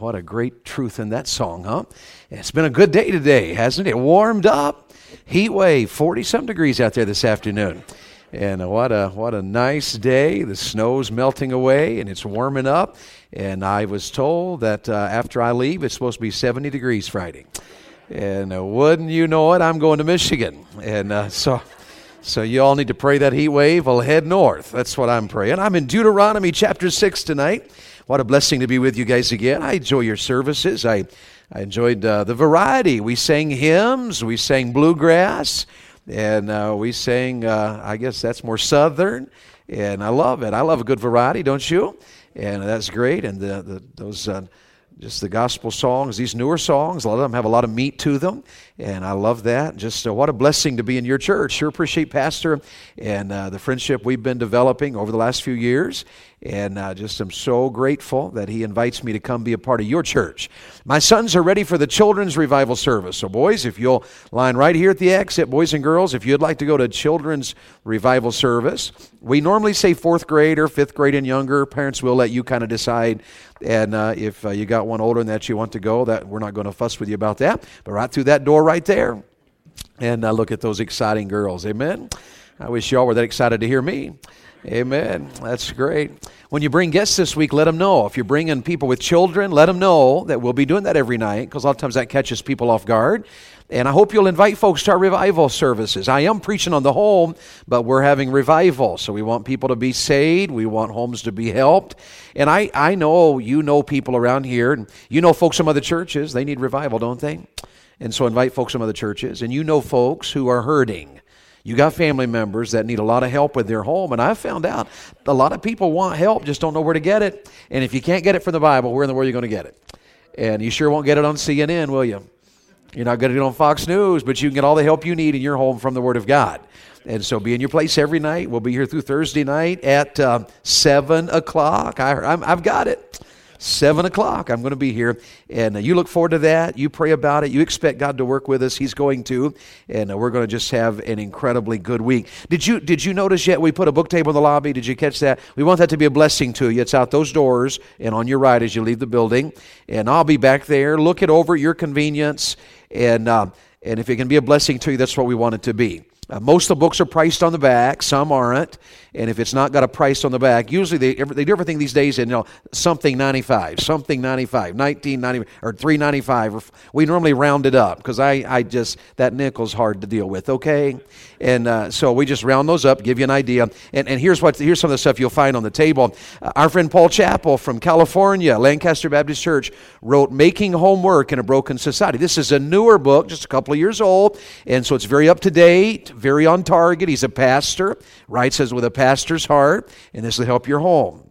What a great truth in that song, huh? It's been a good day today, hasn't it? Warmed up, heat wave, 40 some degrees out there this afternoon. And what a what a nice day. The snow's melting away and it's warming up. And I was told that uh, after I leave, it's supposed to be 70 degrees Friday. And uh, wouldn't you know it, I'm going to Michigan. And uh, so so you all need to pray that heat wave will head north. That's what I'm praying. I'm in Deuteronomy chapter 6 tonight. What a blessing to be with you guys again. I enjoy your services. I, I enjoyed uh, the variety. We sang hymns, we sang bluegrass, and uh, we sang, uh, I guess that's more southern. And I love it. I love a good variety, don't you? And that's great. And the, the, those uh, just the gospel songs, these newer songs, a lot of them have a lot of meat to them, and I love that. Just uh, what a blessing to be in your church. Sure appreciate Pastor and uh, the friendship we've been developing over the last few years, and uh, just am so grateful that he invites me to come be a part of your church. My sons are ready for the children's revival service. So, boys, if you'll line right here at the exit, boys and girls, if you'd like to go to children's revival service, we normally say fourth grade or fifth grade and younger. Parents will let you kind of decide. And uh, if uh, you got one older than that you want to go, that we're not going to fuss with you about that. But right through that door right there, and uh, look at those exciting girls. Amen. I wish y'all were that excited to hear me. Amen. That's great. When you bring guests this week, let them know. If you're bringing people with children, let them know that we'll be doing that every night because a lot of times that catches people off guard. And I hope you'll invite folks to our revival services. I am preaching on the home, but we're having revival. So we want people to be saved. We want homes to be helped. And I, I know you know people around here, and you know folks from other churches. They need revival, don't they? And so invite folks from other churches. And you know folks who are hurting. You got family members that need a lot of help with their home, and I've found out a lot of people want help, just don't know where to get it. And if you can't get it from the Bible, where in the world are you going to get it? And you sure won't get it on CNN, will you? You're not going to get it on Fox News, but you can get all the help you need in your home from the Word of God. And so be in your place every night. We'll be here through Thursday night at uh, 7 o'clock. I, have got it. 7 o'clock. I'm going to be here. And uh, you look forward to that. You pray about it. You expect God to work with us. He's going to. And uh, we're going to just have an incredibly good week. Did you, did you notice yet we put a book table in the lobby? Did you catch that? We want that to be a blessing to you. It's out those doors and on your right as you leave the building. And I'll be back there. Look it over at your convenience. And, uh, and if it can be a blessing to you, that's what we want it to be. Uh, most of the books are priced on the back, some aren't. And if it's not got a price on the back, usually they, they do everything these days in you know, something 95, something 95, 1990 or 395. we normally round it up because I, I just, that nickel's hard to deal with, okay? And uh, so we just round those up, give you an idea. And, and here's, what, here's some of the stuff you'll find on the table. Uh, our friend Paul Chappell from California, Lancaster Baptist Church, wrote Making Homework in a Broken Society. This is a newer book, just a couple of years old. And so it's very up to date, very on target. He's a pastor, writes as with a pastor's heart, and this will help your home.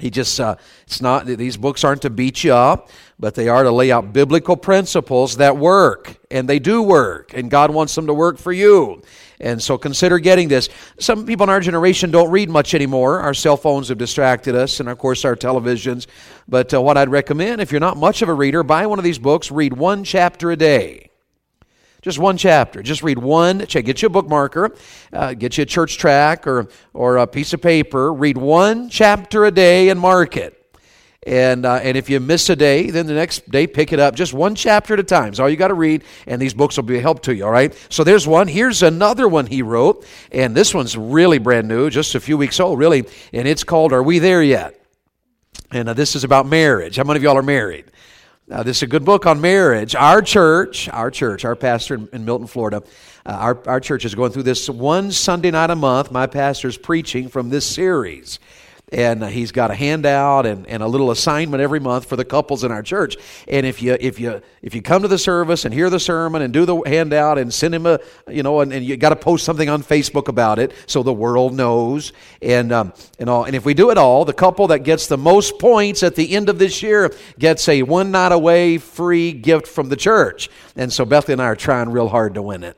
He just, uh, it's not, these books aren't to beat you up, but they are to lay out biblical principles that work, and they do work, and God wants them to work for you. And so consider getting this. Some people in our generation don't read much anymore. Our cell phones have distracted us, and of course, our televisions. But uh, what I'd recommend, if you're not much of a reader, buy one of these books, read one chapter a day. Just one chapter. Just read one. Get you a bookmarker, uh, get you a church track or, or a piece of paper. Read one chapter a day and mark it. And, uh, and if you miss a day, then the next day pick it up. Just one chapter at a time. It's all you got to read, and these books will be a help to you, all right? So there's one. Here's another one he wrote, and this one's really brand new, just a few weeks old, really, and it's called Are We There Yet? And uh, this is about marriage. How many of y'all are married? Now, this is a good book on marriage. Our church, our church, our pastor in, in Milton, Florida, uh, our, our church is going through this one Sunday night a month. My pastor's preaching from this series and he's got a handout and, and a little assignment every month for the couples in our church. And if you if you if you come to the service and hear the sermon and do the handout and send him a you know and, and you got to post something on Facebook about it so the world knows and um, and all. And if we do it all, the couple that gets the most points at the end of this year gets a one night away free gift from the church. And so Bethany and I are trying real hard to win it.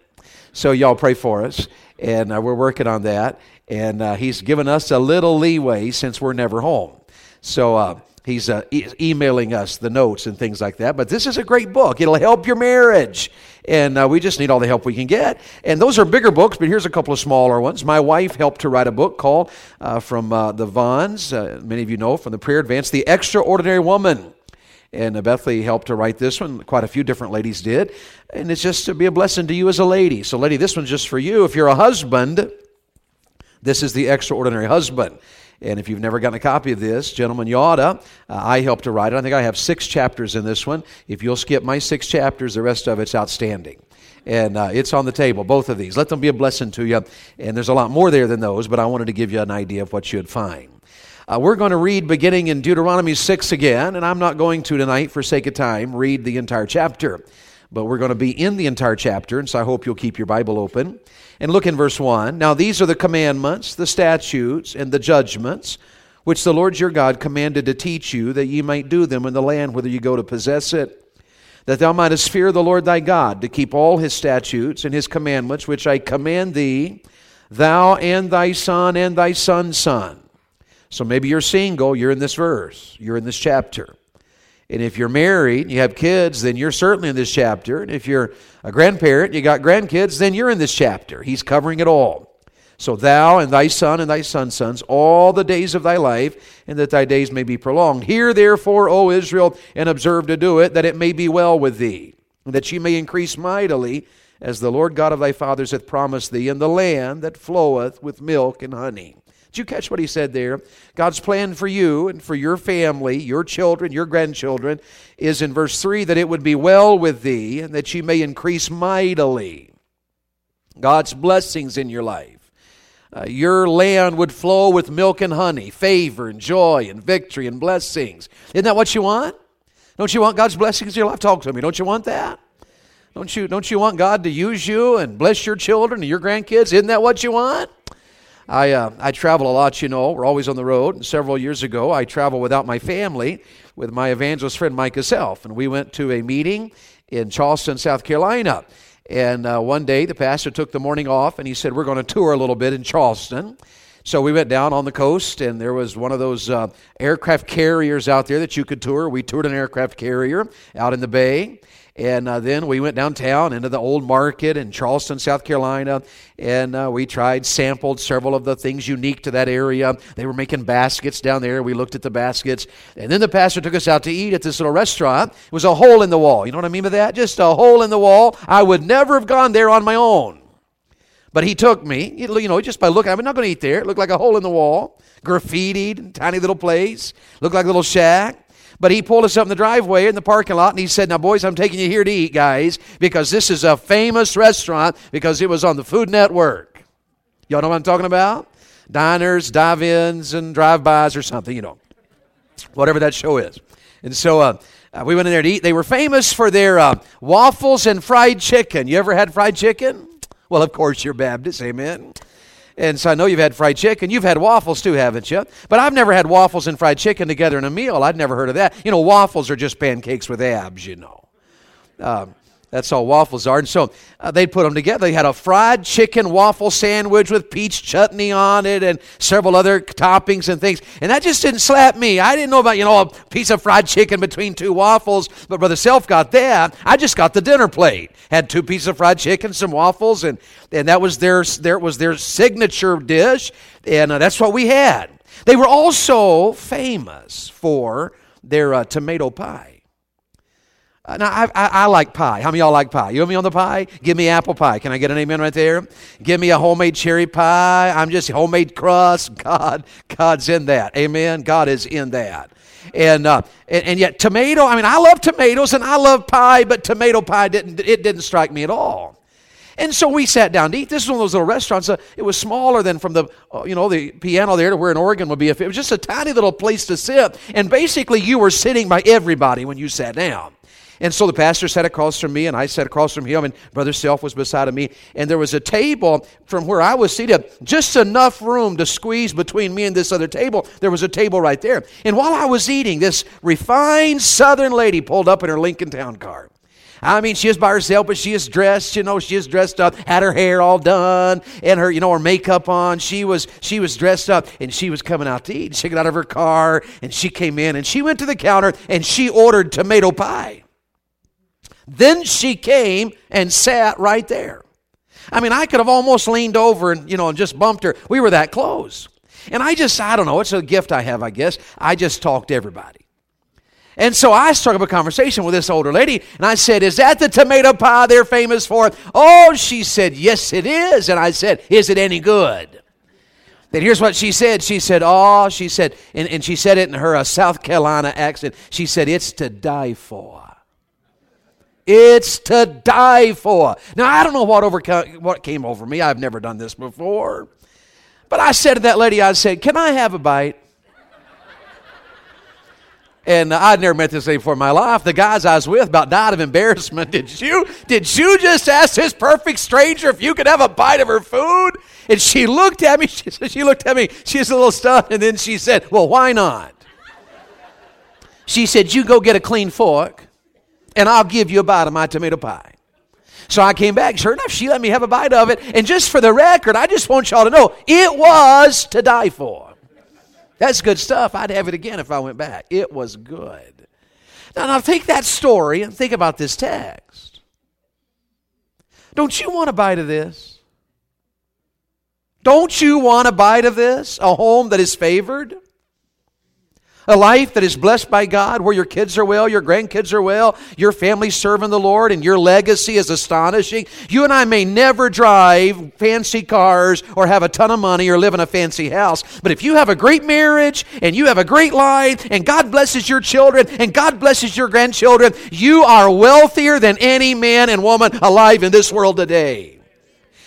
So y'all pray for us, and uh, we're working on that and uh, he's given us a little leeway since we're never home. So uh, he's uh, e- emailing us the notes and things like that. But this is a great book. It'll help your marriage. And uh, we just need all the help we can get. And those are bigger books, but here's a couple of smaller ones. My wife helped to write a book called, uh, from uh, the Vaughns, many of you know from the Prayer Advance, The Extraordinary Woman. And uh, Bethany helped to write this one. Quite a few different ladies did. And it's just to be a blessing to you as a lady. So, lady, this one's just for you. If you're a husband, this is the extraordinary husband. And if you've never gotten a copy of this, gentlemen, you oughta. Uh, I helped to write it. I think I have six chapters in this one. If you'll skip my six chapters, the rest of it's outstanding. And uh, it's on the table, both of these. Let them be a blessing to you. And there's a lot more there than those, but I wanted to give you an idea of what you'd find. Uh, we're going to read beginning in Deuteronomy 6 again, and I'm not going to tonight, for sake of time, read the entire chapter. But we're going to be in the entire chapter, and so I hope you'll keep your Bible open. And look in verse 1. Now these are the commandments, the statutes, and the judgments which the Lord your God commanded to teach you, that ye might do them in the land whither you go to possess it. That thou mightest fear the Lord thy God, to keep all his statutes and his commandments, which I command thee, thou and thy son and thy son's son. So maybe you're single, you're in this verse, you're in this chapter. And if you're married, and you have kids, then you're certainly in this chapter. And if you're a grandparent, and you got grandkids, then you're in this chapter. He's covering it all. So thou and thy son and thy son's sons, all the days of thy life, and that thy days may be prolonged. Hear therefore, O Israel, and observe to do it, that it may be well with thee, and that ye may increase mightily, as the Lord God of thy fathers hath promised thee, in the land that floweth with milk and honey. Did you catch what he said there? God's plan for you and for your family, your children, your grandchildren, is in verse 3 that it would be well with thee and that you may increase mightily. God's blessings in your life. Uh, your land would flow with milk and honey, favor and joy and victory and blessings. Isn't that what you want? Don't you want God's blessings in your life? Talk to me. Don't you want that? Don't you, don't you want God to use you and bless your children and your grandkids? Isn't that what you want? I, uh, I travel a lot, you know. We're always on the road. And several years ago, I traveled without my family with my evangelist friend Mike Self. And we went to a meeting in Charleston, South Carolina. And uh, one day, the pastor took the morning off and he said, We're going to tour a little bit in Charleston. So we went down on the coast, and there was one of those uh, aircraft carriers out there that you could tour. We toured an aircraft carrier out in the bay. And uh, then we went downtown into the old market in Charleston, South Carolina, and uh, we tried, sampled several of the things unique to that area. They were making baskets down there. We looked at the baskets. And then the pastor took us out to eat at this little restaurant. It was a hole in the wall. You know what I mean by that? Just a hole in the wall. I would never have gone there on my own. But he took me, you know, just by looking. I'm not going to eat there. It looked like a hole in the wall, graffitied, tiny little place, looked like a little shack. But he pulled us up in the driveway in the parking lot and he said, Now, boys, I'm taking you here to eat, guys, because this is a famous restaurant because it was on the Food Network. Y'all know what I'm talking about? Diners, dive ins, and drive bys or something, you know, whatever that show is. And so uh, uh, we went in there to eat. They were famous for their uh, waffles and fried chicken. You ever had fried chicken? Well, of course, you're Baptist, amen. And so I know you've had fried chicken. You've had waffles too, haven't you? But I've never had waffles and fried chicken together in a meal. I'd never heard of that. You know, waffles are just pancakes with abs, you know. Um, that's all waffles are. And so uh, they'd put them together. They had a fried chicken waffle sandwich with peach chutney on it and several other toppings and things. And that just didn't slap me. I didn't know about, you know, a piece of fried chicken between two waffles, but Brother Self got that. I just got the dinner plate. Had two pieces of fried chicken, some waffles, and, and that was their, their, was their signature dish. And uh, that's what we had. They were also famous for their uh, tomato pie. Uh, now, I, I, I, like pie. How many y'all like pie? You want me on the pie? Give me apple pie. Can I get an amen right there? Give me a homemade cherry pie. I'm just homemade crust. God, God's in that. Amen. God is in that. And, uh, and, and yet tomato. I mean, I love tomatoes and I love pie, but tomato pie didn't. It didn't strike me at all. And so we sat down to eat. This is one of those little restaurants. Uh, it was smaller than from the, uh, you know, the piano there to where an organ would be. If it was just a tiny little place to sit. And basically, you were sitting by everybody when you sat down. And so the pastor sat across from me, and I sat across from him, and Brother Self was beside of me. And there was a table from where I was seated, just enough room to squeeze between me and this other table. There was a table right there. And while I was eating, this refined southern lady pulled up in her Lincoln Town car. I mean, she is by herself, but she is dressed, you know, she is dressed up, had her hair all done, and her, you know, her makeup on. She was, she was dressed up, and she was coming out to eat. She got out of her car, and she came in, and she went to the counter, and she ordered tomato pie. Then she came and sat right there. I mean, I could have almost leaned over and, you know, and just bumped her. We were that close. And I just, I don't know, it's a gift I have, I guess. I just talk to everybody. And so I struck up a conversation with this older lady, and I said, Is that the tomato pie they're famous for? Oh, she said, Yes, it is. And I said, Is it any good? Then here's what she said. She said, Oh, she said, and, and she said it in her uh, South Carolina accent. She said, It's to die for. It's to die for. Now, I don't know what, over, what came over me. I've never done this before. But I said to that lady, I said, Can I have a bite? And I'd never met this lady before in my life. The guys I was with about died of embarrassment. Did you, did you just ask this perfect stranger if you could have a bite of her food? And she looked at me. She, she looked at me. She's a little stunned. And then she said, Well, why not? She said, You go get a clean fork, and I'll give you a bite of my tomato pie. So I came back. Sure enough, she let me have a bite of it. And just for the record, I just want y'all to know it was to die for. That's good stuff. I'd have it again if I went back. It was good. Now, now take that story and think about this text. Don't you want a bite of this? Don't you want a bite of this? A home that is favored? A life that is blessed by God, where your kids are well, your grandkids are well, your family's serving the Lord, and your legacy is astonishing. You and I may never drive fancy cars or have a ton of money or live in a fancy house, but if you have a great marriage and you have a great life, and God blesses your children and God blesses your grandchildren, you are wealthier than any man and woman alive in this world today.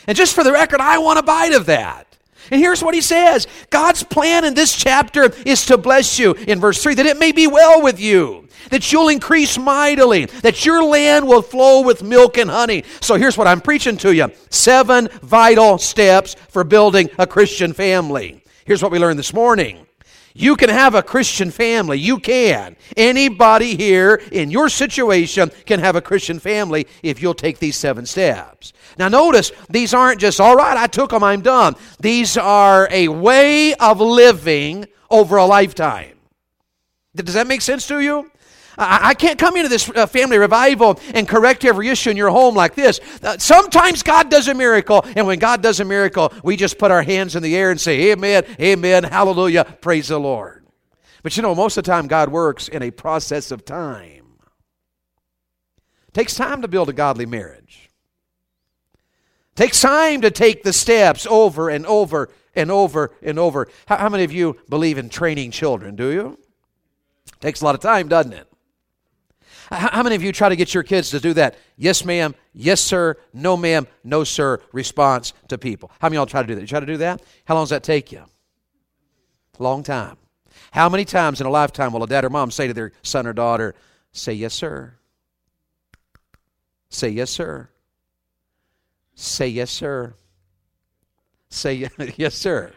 And just for the record, I want a bite of that. And here's what he says God's plan in this chapter is to bless you, in verse 3, that it may be well with you, that you'll increase mightily, that your land will flow with milk and honey. So here's what I'm preaching to you seven vital steps for building a Christian family. Here's what we learned this morning. You can have a Christian family. You can. Anybody here in your situation can have a Christian family if you'll take these seven steps. Now, notice these aren't just, all right, I took them, I'm done. These are a way of living over a lifetime. Does that make sense to you? I can't come into this uh, family revival and correct every issue in your home like this. Uh, sometimes God does a miracle, and when God does a miracle, we just put our hands in the air and say, Amen, Amen, Hallelujah, praise the Lord. But you know, most of the time, God works in a process of time. It takes time to build a godly marriage. It takes time to take the steps over and over and over and over. How, many of you believe in training children? Do you? Takes a lot of time, doesn't it? How many of you try to get your kids to do that? Yes, ma'am. Yes, sir. No, ma'am. No, sir. Response to people. How many of y'all try to do that? You try to do that? How long does that take you? Long time. How many times in a lifetime will a dad or mom say to their son or daughter, say yes, sir? Say yes, sir. Say yes, sir. Say yes, sir.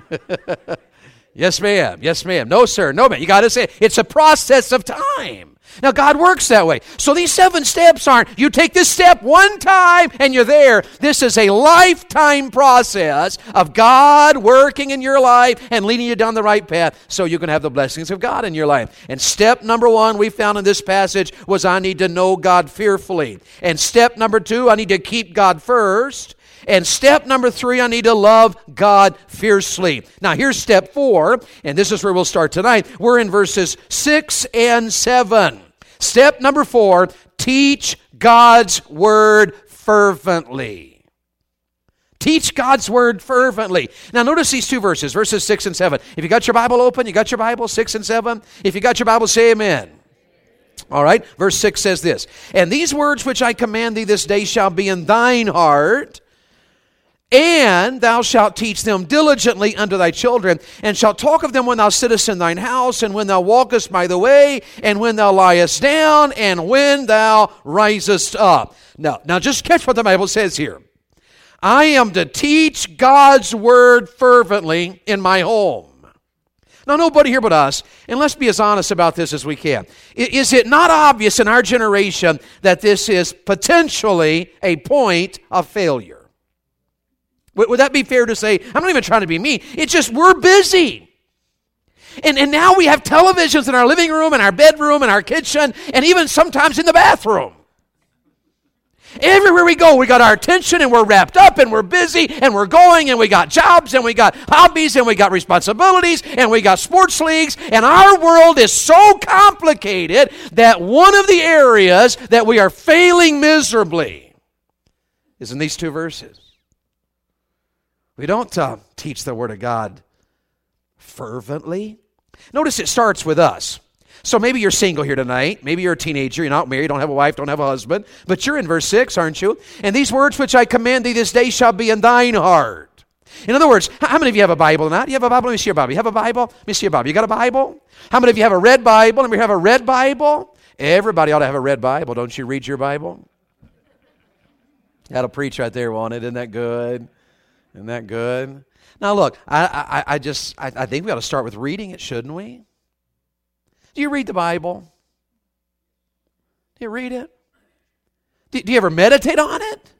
yes, ma'am. Yes, ma'am. No, sir. No, ma'am. You got to say it. it's a process of time. Now, God works that way. So these seven steps aren't you take this step one time and you're there. This is a lifetime process of God working in your life and leading you down the right path so you can have the blessings of God in your life. And step number one we found in this passage was I need to know God fearfully. And step number two, I need to keep God first. And step number three, I need to love God fiercely. Now, here's step four, and this is where we'll start tonight. We're in verses six and seven. Step number four teach God's word fervently. Teach God's word fervently. Now, notice these two verses, verses 6 and 7. If you got your Bible open, you got your Bible, 6 and 7. If you got your Bible, say amen. All right, verse 6 says this And these words which I command thee this day shall be in thine heart, and thou shalt teach them diligently unto thy children, and shalt talk of them when thou sittest in thine house, and when thou walkest by the way, and when thou liest down, and when thou risest up. Now, now just catch what the Bible says here. I am to teach God's word fervently in my home. Now, nobody here but us, and let's be as honest about this as we can. Is it not obvious in our generation that this is potentially a point of failure? Would that be fair to say? I'm not even trying to be mean. It's just we're busy. And, and now we have televisions in our living room, in our bedroom, in our kitchen, and even sometimes in the bathroom. Everywhere we go, we got our attention and we're wrapped up and we're busy and we're going and we got jobs and we got hobbies and we got responsibilities and we got sports leagues. And our world is so complicated that one of the areas that we are failing miserably is in these two verses. We don't uh, teach the Word of God fervently. Notice it starts with us. So maybe you're single here tonight. Maybe you're a teenager. You're not married, don't have a wife, don't have a husband. But you're in verse 6, aren't you? And these words which I command thee this day shall be in thine heart. In other words, how many of you have a Bible or not? You have a Bible? Let me see your Bible. You have a Bible? Let me see your Bible. You got a Bible? How many of you have a red Bible? Let me have a red Bible. Everybody ought to have a red Bible. Don't you read your Bible? That'll preach right there, won't it? Isn't that good? Isn't that good? Now, look, I, I, I just I, I think we ought to start with reading it, shouldn't we? Do you read the Bible? Do you read it? Do, do you ever meditate on it?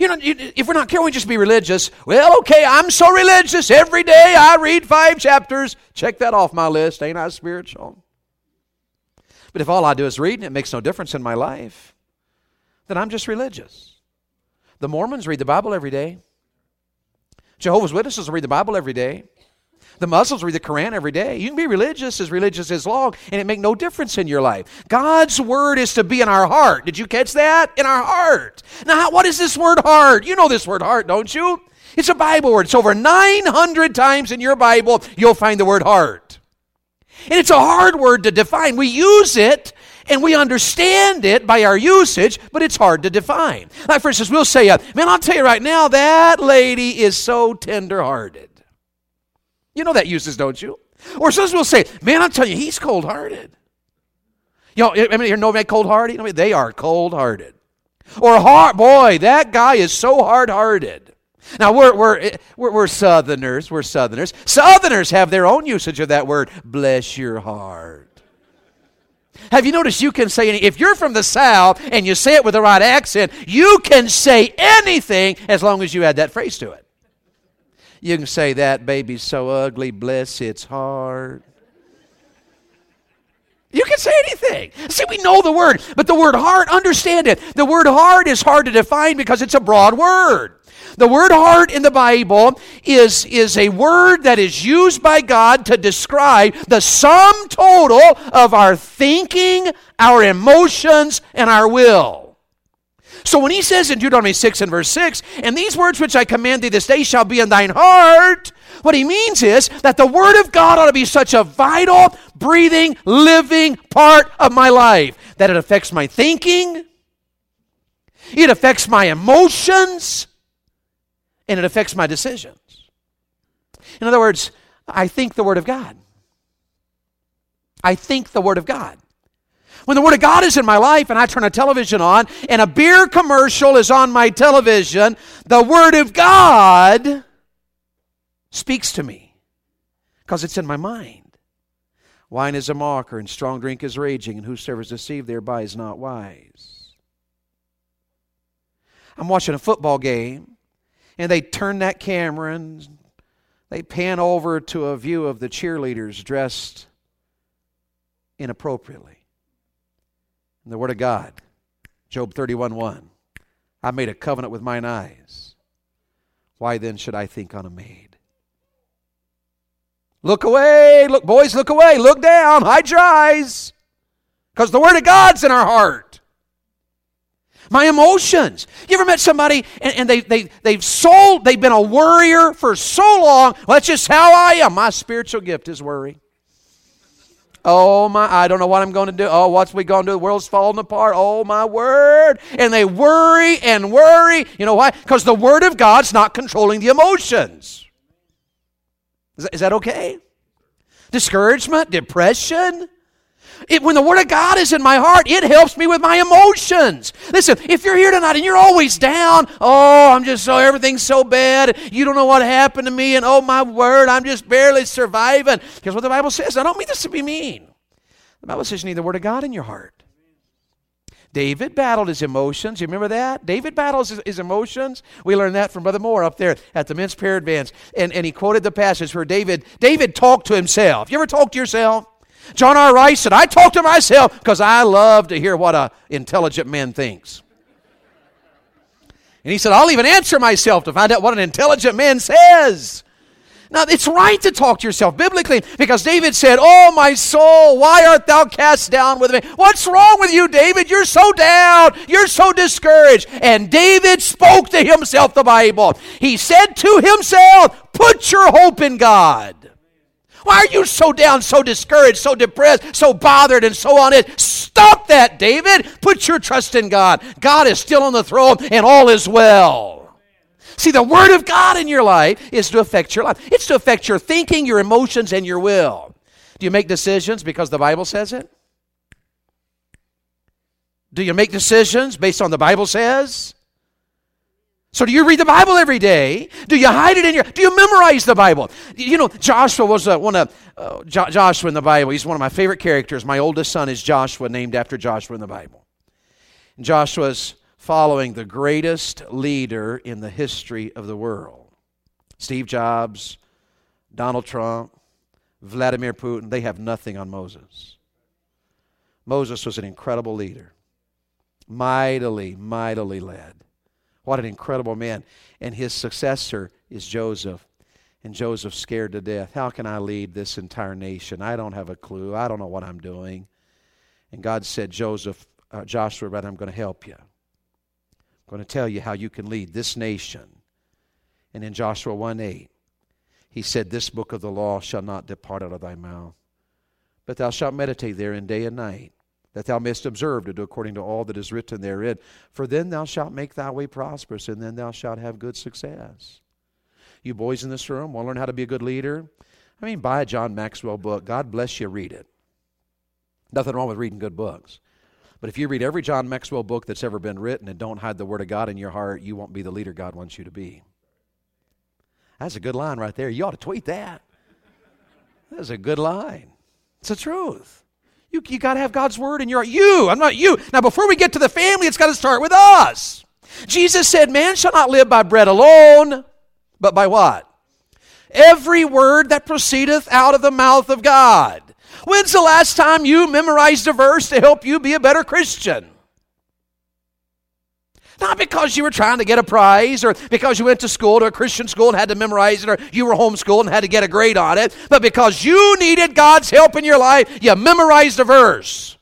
You know, if we're not careful, we just be religious. Well, okay, I'm so religious. Every day I read five chapters. Check that off my list. Ain't I spiritual? But if all I do is read and it makes no difference in my life, then I'm just religious. The Mormons read the Bible every day. Jehovah's Witnesses read the Bible every day. The Muslims read the Quran every day. You can be religious as religious as long, and it make no difference in your life. God's word is to be in our heart. Did you catch that? In our heart. Now, what is this word heart? You know this word heart, don't you? It's a Bible word. It's over 900 times in your Bible you'll find the word heart. And it's a hard word to define. We use it and we understand it by our usage, but it's hard to define. Like, for instance, we'll say, uh, Man, I'll tell you right now, that lady is so tenderhearted. You know that uses, don't you? Or sometimes we'll say, man, I'll tell you, he's cold hearted. You know, I mean, you know cold hearted? I mean, they are cold hearted. Or hard, boy, that guy is so hard hearted. Now, we're, we're, we're, we're Southerners. We're Southerners. Southerners have their own usage of that word, bless your heart. Have you noticed you can say, any, if you're from the South and you say it with the right accent, you can say anything as long as you add that phrase to it. You can say, That baby's so ugly, bless its heart. You can say anything. See, we know the word, but the word heart, understand it. The word heart is hard to define because it's a broad word. The word heart in the Bible is, is a word that is used by God to describe the sum total of our thinking, our emotions, and our will. So when he says in Deuteronomy 6 and verse 6, and these words which I command thee this day shall be in thine heart, what he means is that the word of God ought to be such a vital, breathing, living part of my life that it affects my thinking, it affects my emotions, and it affects my decisions. In other words, I think the word of God. I think the word of God. When the Word of God is in my life and I turn a television on and a beer commercial is on my television, the Word of God speaks to me because it's in my mind. Wine is a mocker and strong drink is raging, and whosoever is deceived thereby is not wise. I'm watching a football game, and they turn that camera and they pan over to a view of the cheerleaders dressed inappropriately in the Word of God. Job 31 1. I made a covenant with mine eyes. Why then should I think on a maid? Look away, look, boys, look away, look down, hide your eyes. Because the Word of God's in our heart. My emotions. You ever met somebody and, and they, they, they've sold, they've been a worrier for so long? Well, that's just how I am. My spiritual gift is worry. Oh my, I don't know what I'm going to do. Oh, what's we going to do? The world's falling apart. Oh my word. And they worry and worry. You know why? Because the word of God's not controlling the emotions. Is that, is that okay? Discouragement, depression, it, when the Word of God is in my heart, it helps me with my emotions. Listen, if you're here tonight and you're always down, oh, I'm just so, everything's so bad, you don't know what happened to me, and oh, my word, I'm just barely surviving. Here's what the Bible says. I don't mean this to be mean. The Bible says you need the Word of God in your heart. David battled his emotions. You remember that? David battles his, his, emotions. We learned that from Brother Moore up there at the men's prayer advance. And, and he quoted the passage where David, David talked to himself. You ever talk to yourself? John R. Rice said, I talk to myself because I love to hear what an intelligent man thinks. And he said, I'll even answer myself to find out what an intelligent man says. Now, it's right to talk to yourself biblically because David said, Oh, my soul, why art thou cast down with me? What's wrong with you, David? You're so down. You're so discouraged. And David spoke to himself the Bible. He said to himself, Put your hope in God. Why are you so down, so discouraged, so depressed, so bothered, and so on it? Stop that, David. Put your trust in God. God is still on the throne, and all is well. See, the Word of God in your life is to affect your life. It's to affect your thinking, your emotions, and your will. Do you make decisions because the Bible says it? Do you make decisions based on the Bible says? So do you read the Bible every day? Do you hide it in your? Do you memorize the Bible? You know, Joshua was uh, one of uh, jo- Joshua in the Bible. He's one of my favorite characters. My oldest son is Joshua, named after Joshua in the Bible. And Joshua's following the greatest leader in the history of the world. Steve Jobs, Donald Trump, Vladimir Putin, they have nothing on Moses. Moses was an incredible leader, mightily, mightily led. What an incredible man. And his successor is Joseph. And Joseph's scared to death. How can I lead this entire nation? I don't have a clue. I don't know what I'm doing. And God said, Joseph, uh, Joshua, but I'm going to help you. I'm going to tell you how you can lead this nation. And in Joshua 1 8, he said, This book of the law shall not depart out of thy mouth, but thou shalt meditate therein day and night that thou mayest observe to do according to all that is written therein. For then thou shalt make thy way prosperous, and then thou shalt have good success. You boys in this room want to learn how to be a good leader? I mean, buy a John Maxwell book. God bless you, read it. Nothing wrong with reading good books. But if you read every John Maxwell book that's ever been written and don't hide the Word of God in your heart, you won't be the leader God wants you to be. That's a good line right there. You ought to tweet that. That's a good line. It's the truth. You, you got to have God's word in your you. I'm not you. Now, before we get to the family, it's got to start with us. Jesus said, Man shall not live by bread alone, but by what? Every word that proceedeth out of the mouth of God. When's the last time you memorized a verse to help you be a better Christian? Not because you were trying to get a prize or because you went to school to a Christian school and had to memorize it or you were homeschooled and had to get a grade on it, but because you needed God's help in your life, you memorized a verse.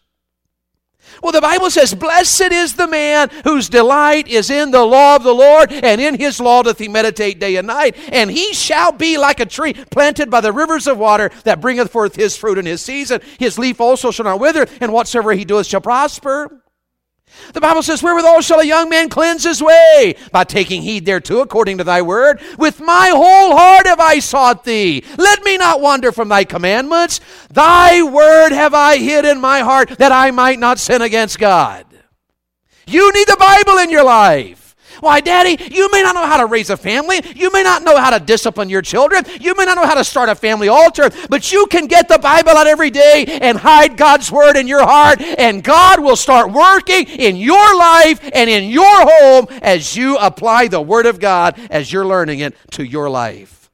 Well, the Bible says, Blessed is the man whose delight is in the law of the Lord, and in his law doth he meditate day and night. And he shall be like a tree planted by the rivers of water that bringeth forth his fruit in his season. His leaf also shall not wither, and whatsoever he doeth shall prosper. The Bible says, Wherewithal shall a young man cleanse his way? By taking heed thereto, according to thy word. With my whole heart have I sought thee. Let me not wander from thy commandments. Thy word have I hid in my heart, that I might not sin against God. You need the Bible in your life. Why, Daddy, you may not know how to raise a family. You may not know how to discipline your children. You may not know how to start a family altar, but you can get the Bible out every day and hide God's Word in your heart, and God will start working in your life and in your home as you apply the Word of God as you're learning it to your life.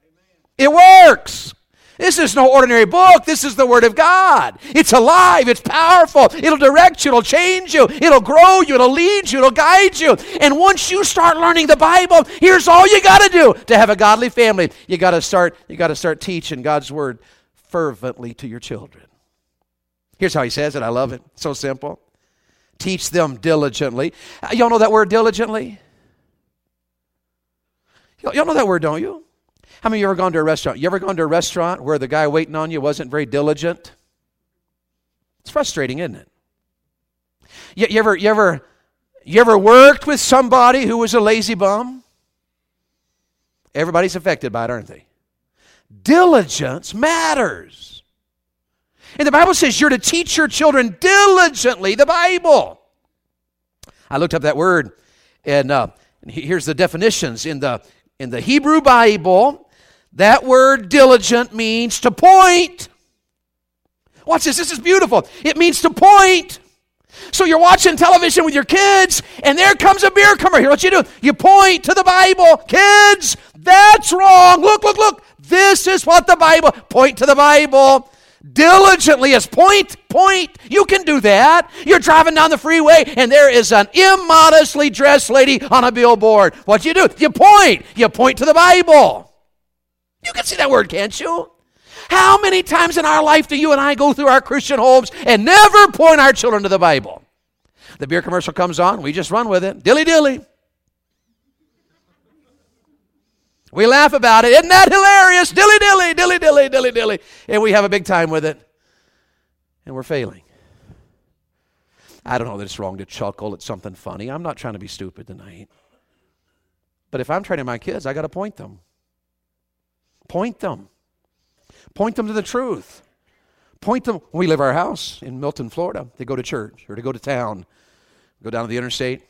It works. This is no ordinary book. This is the Word of God. It's alive. It's powerful. It'll direct you. It'll change you. It'll grow you. It'll lead you. It'll guide you. And once you start learning the Bible, here's all you got to do to have a godly family. You got to start. You got to start teaching God's Word fervently to your children. Here's how He says it. I love it. So simple. Teach them diligently. Uh, y'all know that word diligently? Y'all know that word, don't you? How many of you ever gone to a restaurant? You ever gone to a restaurant where the guy waiting on you wasn't very diligent? It's frustrating, isn't it? You, you, ever, you, ever, you ever worked with somebody who was a lazy bum? Everybody's affected by it, aren't they? Diligence matters. And the Bible says you're to teach your children diligently the Bible. I looked up that word, and uh, here's the definitions in the in the Hebrew Bible. That word diligent means to point. Watch this, this is beautiful. It means to point. So you're watching television with your kids, and there comes a beer comer. Here, what you do? You point to the Bible. Kids, that's wrong. Look, look, look. This is what the Bible, point to the Bible. diligently is point, point. You can do that. You're driving down the freeway and there is an immodestly dressed lady on a billboard. What you do? You point. You point to the Bible. You can see that word, can't you? How many times in our life do you and I go through our Christian homes and never point our children to the Bible? The beer commercial comes on, we just run with it. Dilly dilly. We laugh about it. Isn't that hilarious? Dilly dilly, dilly dilly, dilly dilly. And we have a big time with it. And we're failing. I don't know that it's wrong to chuckle at something funny. I'm not trying to be stupid tonight. But if I'm training my kids, I got to point them. Point them. Point them to the truth. Point them. When we leave our house in Milton, Florida, to go to church or to go to town, go down to the interstate,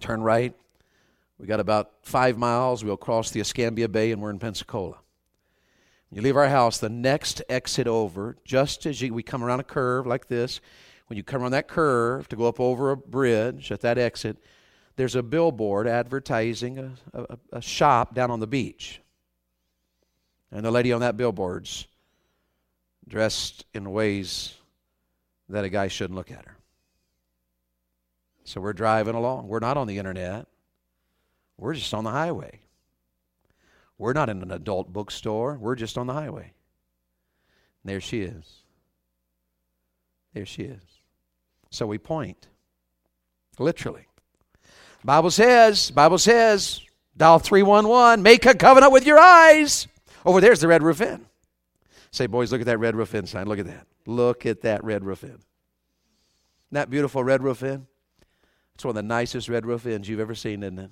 turn right, we got about five miles. We'll cross the Escambia Bay and we're in Pensacola. You leave our house, the next exit over, just as you, we come around a curve like this, when you come around that curve to go up over a bridge at that exit, there's a billboard advertising a, a, a shop down on the beach. And the lady on that billboard's dressed in ways that a guy shouldn't look at her. So we're driving along. We're not on the internet. We're just on the highway. We're not in an adult bookstore. We're just on the highway. And there she is. There she is. So we point. Literally. Bible says, Bible says, dial 311, make a covenant with your eyes. Over there's the red roof inn. Say, boys, look at that red roof inn sign. Look at that. Look at that red roof inn. That beautiful red roof inn? It's one of the nicest red roof inns you've ever seen, isn't it?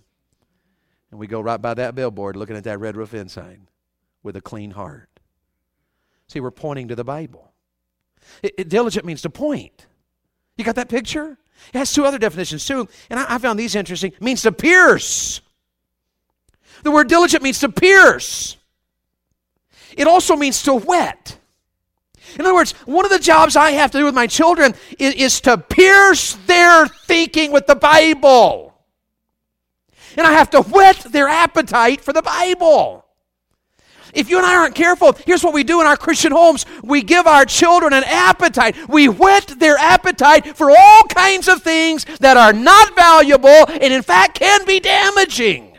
And we go right by that billboard looking at that red roof inn sign with a clean heart. See, we're pointing to the Bible. It, it, diligent means to point. You got that picture? It has two other definitions too, and I, I found these interesting. It means to pierce. The word diligent means to pierce. It also means to whet. In other words, one of the jobs I have to do with my children is, is to pierce their thinking with the Bible and I have to whet their appetite for the Bible. If you and I aren't careful, here's what we do in our Christian homes we give our children an appetite. We whet their appetite for all kinds of things that are not valuable and, in fact, can be damaging.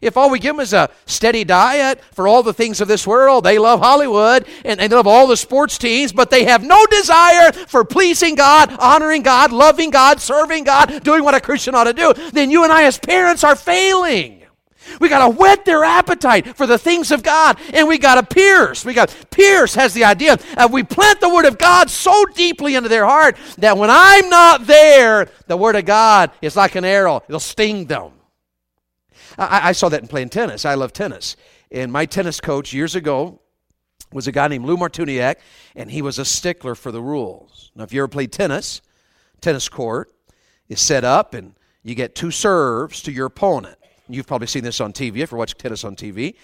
If all we give them is a steady diet for all the things of this world, they love Hollywood and, they love all the sports teams, but they have no desire for pleasing God, honoring God, loving God, serving God, doing what a Christian ought to do, then you and I as parents are failing. We got to whet their appetite for the things of God, and we got to pierce. We got pierce has the idea of we plant the word of God so deeply into their heart that when I'm not there, the word of God is like an arrow; it'll sting them. I, I saw that in playing tennis. I love tennis. And my tennis coach years ago was a guy named Lou Martuniak, and he was a stickler for the rules. Now, if you ever played tennis, tennis court is set up, and you get two serves to your opponent. You've probably seen this on TV if you're watching tennis on TV.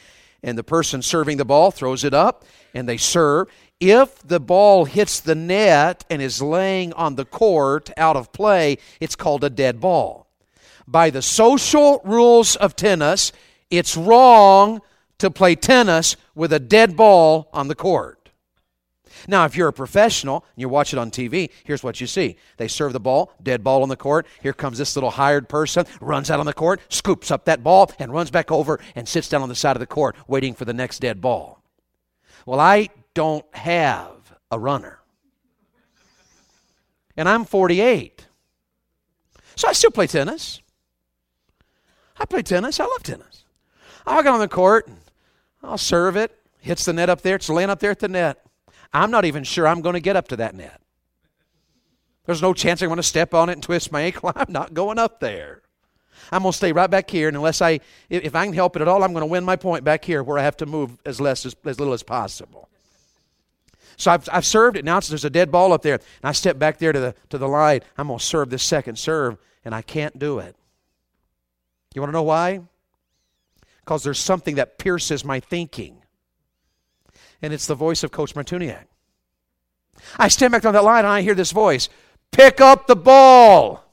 And the person serving the ball throws it up, and they serve. If the ball hits the net and is laying on the court out of play, it's called a dead ball by the social rules of tennis, it's wrong to play tennis with a dead ball on the court. Now, if you're a professional and you watch it on TV, here's what you see. They serve the ball, dead ball on the court. Here comes this little hired person, runs out on the court, scoops up that ball, and runs back over and sits down on the side of the court waiting for the next dead ball. Well, I don't have a runner. And I'm 48. So I still play tennis. I play tennis. I love tennis. I'll get on the court. I'll serve it. Hits the net up there. It's laying up there at the net. I'm not even sure I'm going to get up to that net. There's no chance I'm going to step on it and twist my ankle. I'm not going up there. I'm going to stay right back here, and unless I, if I can help it at all, I'm going to win my point back here where I have to move as less as, as little as possible. So I've, I've served it. Now there's a dead ball up there, and I step back there to the to the line. I'm going to serve this second serve, and I can't do it. You want to know why? Because there's something that pierces my thinking. And it's the voice of Coach Martuniak. I stand back on that line and I hear this voice pick up the ball.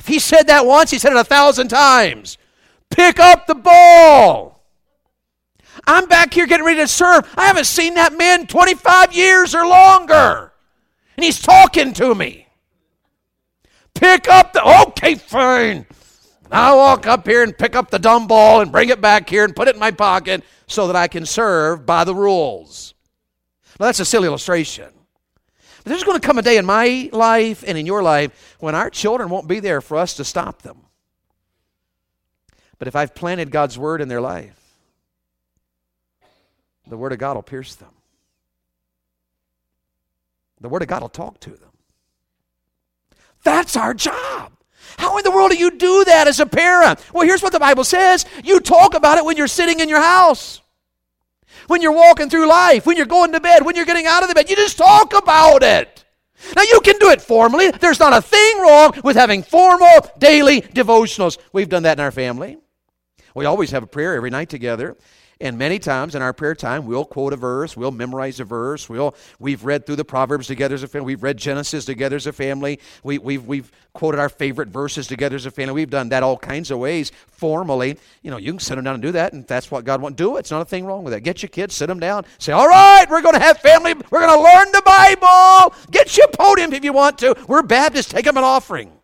If he said that once, he said it a thousand times. Pick up the ball. I'm back here getting ready to serve. I haven't seen that man 25 years or longer. And he's talking to me. Pick up the, okay, fine. I walk up here and pick up the dumb ball and bring it back here and put it in my pocket so that I can serve by the rules. Now, that's a silly illustration. But there's going to come a day in my life and in your life when our children won't be there for us to stop them. But if I've planted God's word in their life, the word of God will pierce them. The word of God will talk to them. That's our job. How in the world do you do that as a parent? Well, here's what the Bible says you talk about it when you're sitting in your house, when you're walking through life, when you're going to bed, when you're getting out of the bed. You just talk about it. Now, you can do it formally. There's not a thing wrong with having formal daily devotionals. We've done that in our family. We always have a prayer every night together. And many times in our prayer time, we'll quote a verse, we'll memorize a verse, we'll, we've read through the Proverbs together as a family, we've read Genesis together as a family, we, we've, we've quoted our favorite verses together as a family. We've done that all kinds of ways formally. You know, you can sit them down and do that, and that's what God wants. Do it. It's not a thing wrong with that. Get your kids, sit them down, say, All right, we're going to have family, we're going to learn the Bible. Get your podium if you want to. We're Baptists, take them an offering.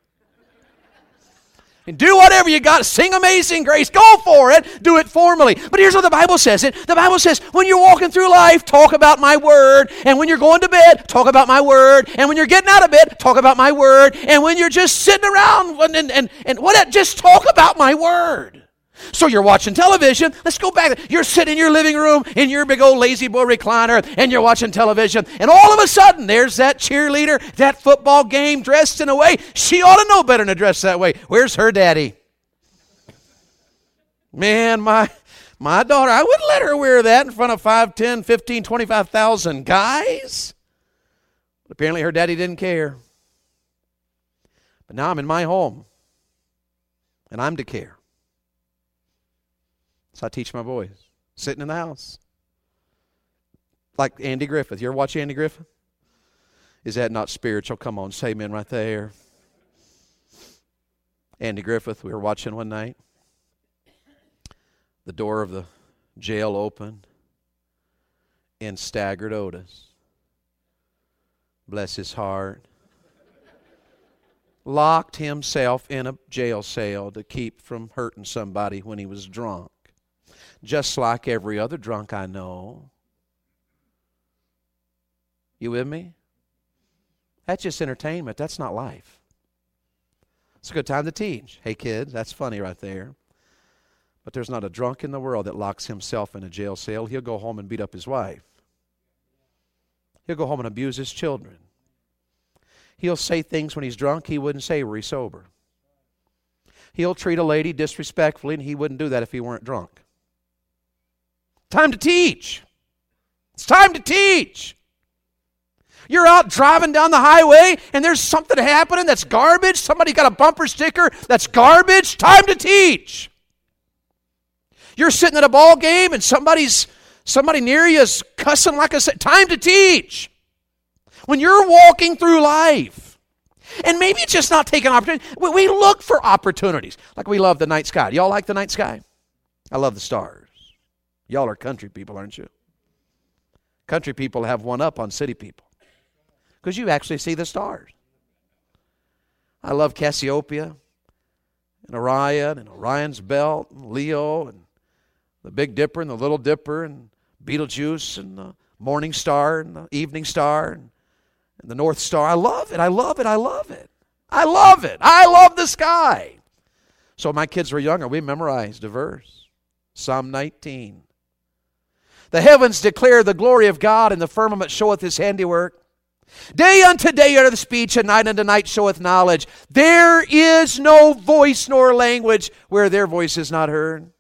And do whatever you got. Sing Amazing Grace. Go for it. Do it formally. But here's what the Bible says it. The Bible says, when you're walking through life, talk about my word. And when you're going to bed, talk about my word. And when you're getting out of bed, talk about my word. And when you're just sitting around and, and, and, and what, just talk about my word. So you're watching television. Let's go back. You're sitting in your living room in your big old La-Z-Boy recliner and you're watching television. And all of a sudden, there's that cheerleader, that football game dressed in a way. She ought to know better than to dress that way. Where's her daddy? Man, my my daughter, I wouldn't let her wear that in front of 5, 10, 15, 25,000 guys. But apparently her daddy didn't care. But now I'm in my home and I'm to care. So I teach my boys sitting in the house. Like Andy Griffith. You ever watch Andy Griffith? Is that not spiritual? Come on, say amen right there. Andy Griffith, we were watching one night. The door of the jail opened, and staggered Otis. Bless his heart. Locked himself in a jail cell to keep from hurting somebody when he was drunk just like every other drunk I know. You with me? That's just entertainment. That's not life. It's a good time to teach. Hey, kids, that's funny right there. But there's not a drunk in the world that locks himself in a jail cell. He'll go home and beat up his wife. He'll go home and abuse his children. He'll say things when he's drunk he wouldn't say were he sober. He'll treat a lady disrespectfully, and he wouldn't do that if he weren't drunk. Time to teach. It's time to teach. You're out driving down the highway and there's something happening that's garbage. Somebody got a bumper sticker that's garbage. Time to teach. You're sitting at a ball game and somebody's somebody near you is cussing like I said. Time to teach. When you're walking through life, and maybe it's just not taking opportunity. We look for opportunities. Like we love the night sky. Y'all like the night sky? I love the stars. Y'all are country people, aren't you? Country people have one up on city people because you actually see the stars. I love Cassiopeia and Orion and Orion's Belt and Leo and the Big Dipper and the Little Dipper and Betelgeuse and the Morning Star and the Evening Star and, and the North Star. I love it. I love it. I love it. I love it. I love the sky. So my kids were younger. We memorized a verse. Psalm 19. The heavens declare the glory of God, and the firmament showeth his handiwork. Day unto day uttereth speech, and night unto night showeth knowledge. There is no voice nor language where their voice is not heard.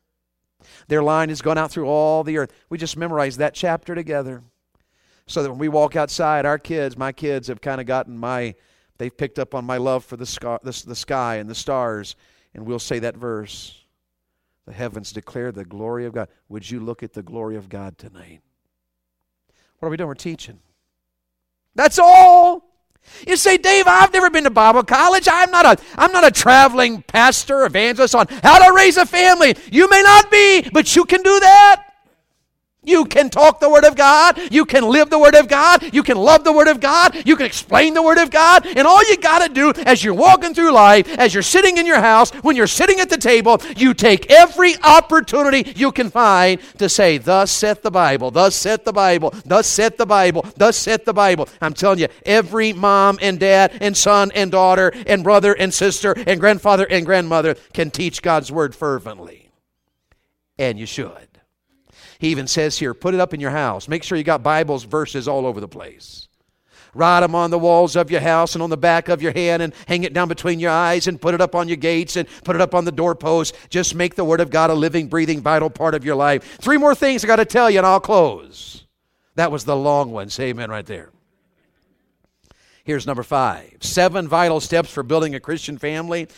Their line has gone out through all the earth. We just memorized that chapter together. So that when we walk outside, our kids, my kids, have kind of gotten my, they've picked up on my love for the sky, the, the sky and the stars, and we'll say that verse. The heavens declare the glory of God. Would you look at the glory of God tonight? What are we doing? We're teaching. That's all. You say, Dave, I've never been to Bible college. I'm not a I'm not a traveling pastor, evangelist on how to raise a family. You may not be, but you can do that. You can talk the Word of God. You can live the Word of God. You can love the Word of God. You can explain the Word of God. And all you got to do as you're walking through life, as you're sitting in your house, when you're sitting at the table, you take every opportunity you can find to say, Thus saith the Bible, thus saith the Bible, thus saith the Bible, thus saith the Bible. I'm telling you, every mom and dad and son and daughter and brother and sister and grandfather and grandmother can teach God's Word fervently. And you should. He even says here, put it up in your house. Make sure you got Bibles, verses all over the place. Write them on the walls of your house and on the back of your hand and hang it down between your eyes and put it up on your gates and put it up on the doorpost. Just make the Word of God a living, breathing, vital part of your life. Three more things I got to tell you and I'll close. That was the long one. Say amen right there. Here's number five seven vital steps for building a Christian family.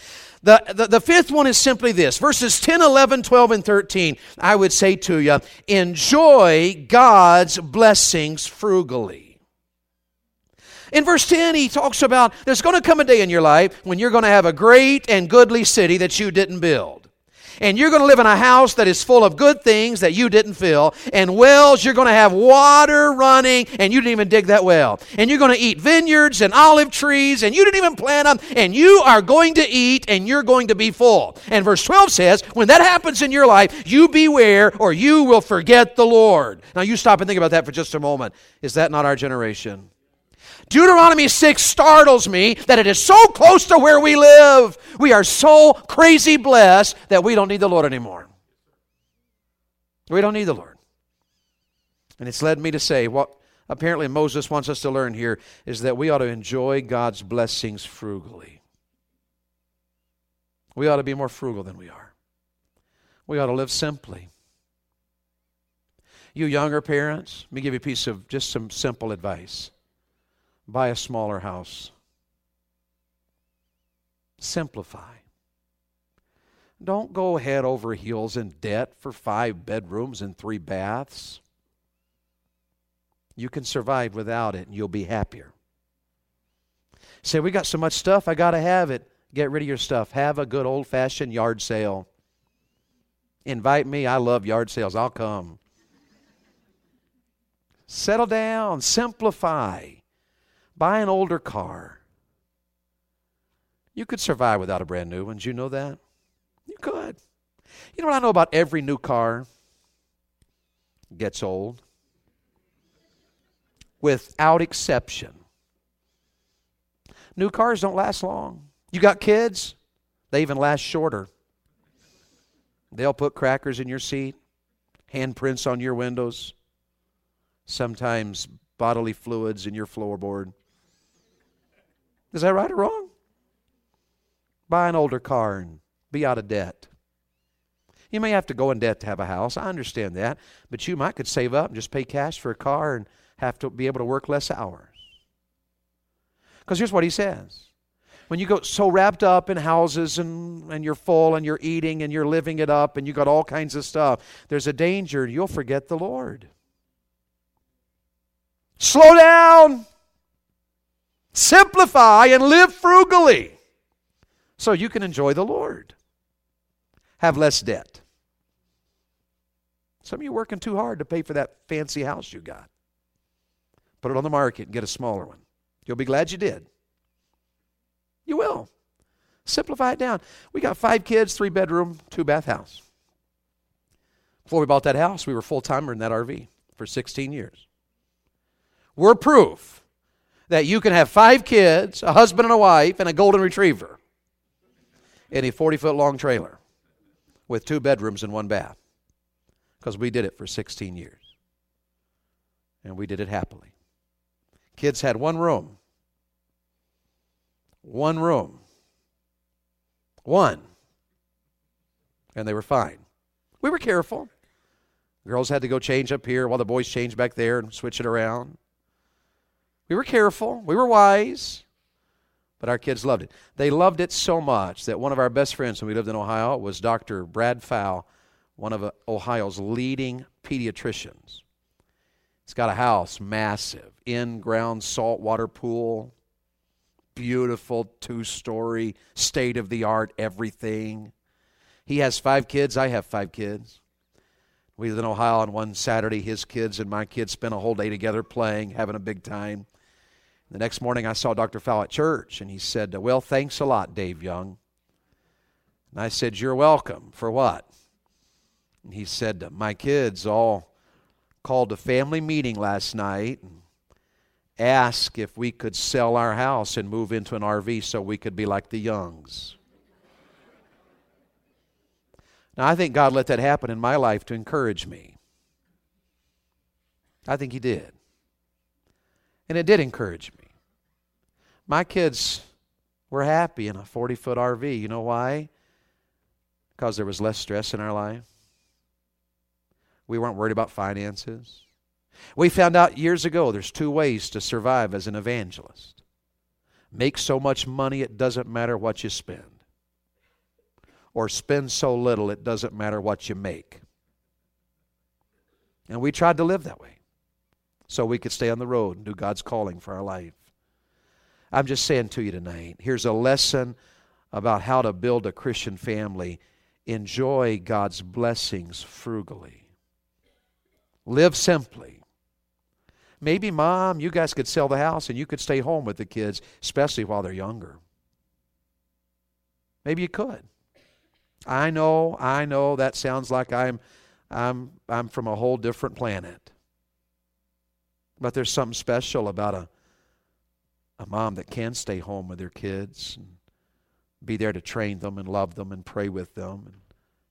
The, the, the, fifth one is simply this verses 10, 11, 12, and 13. I would say to you, enjoy God's blessings frugally. In verse 10, he talks about there's going to come a day in your life when you're going to have a great and goodly city that you didn't build and you're going to live in a house that is full of good things that you didn't fill, and wells, you're going to have water running, and you didn't even dig that well. And you're going to eat vineyards and olive trees, and you didn't even plant them, and you are going to eat, and you're going to be full. And verse 12 says, when that happens in your life, you beware, or you will forget the Lord. Now, you stop and think about that for just a moment. Is that not our generation? Deuteronomy 6 startles me that it is so close to where we live. We are so crazy blessed that we don't need the Lord anymore. We don't need the Lord. And it's led me to say what apparently Moses wants us to learn here is that we ought to enjoy God's blessings frugally. We ought to be more frugal than we are. We ought to live simply. You younger parents, let me give you a piece of just some simple advice buy a smaller house. Simplify. Don't go head over heels in debt for five bedrooms and three baths. You can survive without it and you'll be happier. Say, we got so much stuff, I got to have it. Get rid of your stuff. Have a good old fashioned yard sale. Invite me. I love yard sales. I'll come. Settle down. Simplify. Buy an older car. You could survive without a brand new one. Did you know that? You could. You know what I know about every new car? Gets old. Without exception. New cars don't last long. You got kids? They even last shorter. They'll put crackers in your seat, handprints on your windows, sometimes bodily fluids in your floorboard. Is that right or wrong? Buy an older car and be out of debt. You may have to go in debt to have a house. I understand that. But you might could save up and just pay cash for a car and have to be able to work less hours. Because here's what he says. When you go so wrapped up in houses and, and you're full and you're eating and you're living it up and you got all kinds of stuff, there's a danger you'll forget the Lord. Slow down. Simplify and live frugally so you can enjoy the Lord. Have less debt. Some of you working too hard to pay for that fancy house you got. Put it on the market and get a smaller one. You'll be glad you did. You will. Simplify it down. We got five kids, three bedroom, two bath house. Before we bought that house, we were full timer in that RV for 16 years. We're proof that you can have five kids, a husband and a wife, and a golden retriever in a 40 foot long trailer with two bedrooms and one bath. Because we did it for 16 years. And we did it happily. Kids had one room. One room. One. And they were fine. We were careful. Girls had to go change up here while the boys changed back there and switch it around. We were careful, we were wise, but our kids loved it. They loved it so much that one of our best friends when we lived in Ohio was Dr. Brad Fowl, one of Ohio's leading pediatricians. He's got a house, massive, in ground saltwater pool, beautiful two story, state of the art, everything. He has five kids. I have five kids. We lived in Ohio on one Saturday. His kids and my kids spent a whole day together playing, having a big time. The next morning, I saw Dr. Fowl at church, and he said, Well, thanks a lot, Dave Young. And I said, You're welcome. For what? And he said, My kids all called a family meeting last night and asked if we could sell our house and move into an RV so we could be like the Youngs. Now, I think God let that happen in my life to encourage me. I think He did. And it did encourage me. My kids were happy in a 40 foot RV. You know why? Because there was less stress in our life. We weren't worried about finances. We found out years ago there's two ways to survive as an evangelist make so much money it doesn't matter what you spend, or spend so little it doesn't matter what you make. And we tried to live that way so we could stay on the road and do God's calling for our life. I'm just saying to you tonight here's a lesson about how to build a Christian family. Enjoy God's blessings frugally, live simply. Maybe, mom, you guys could sell the house and you could stay home with the kids, especially while they're younger. Maybe you could. I know, I know that sounds like I'm I'm I'm from a whole different planet. But there's something special about a, a mom that can stay home with their kids and be there to train them and love them and pray with them and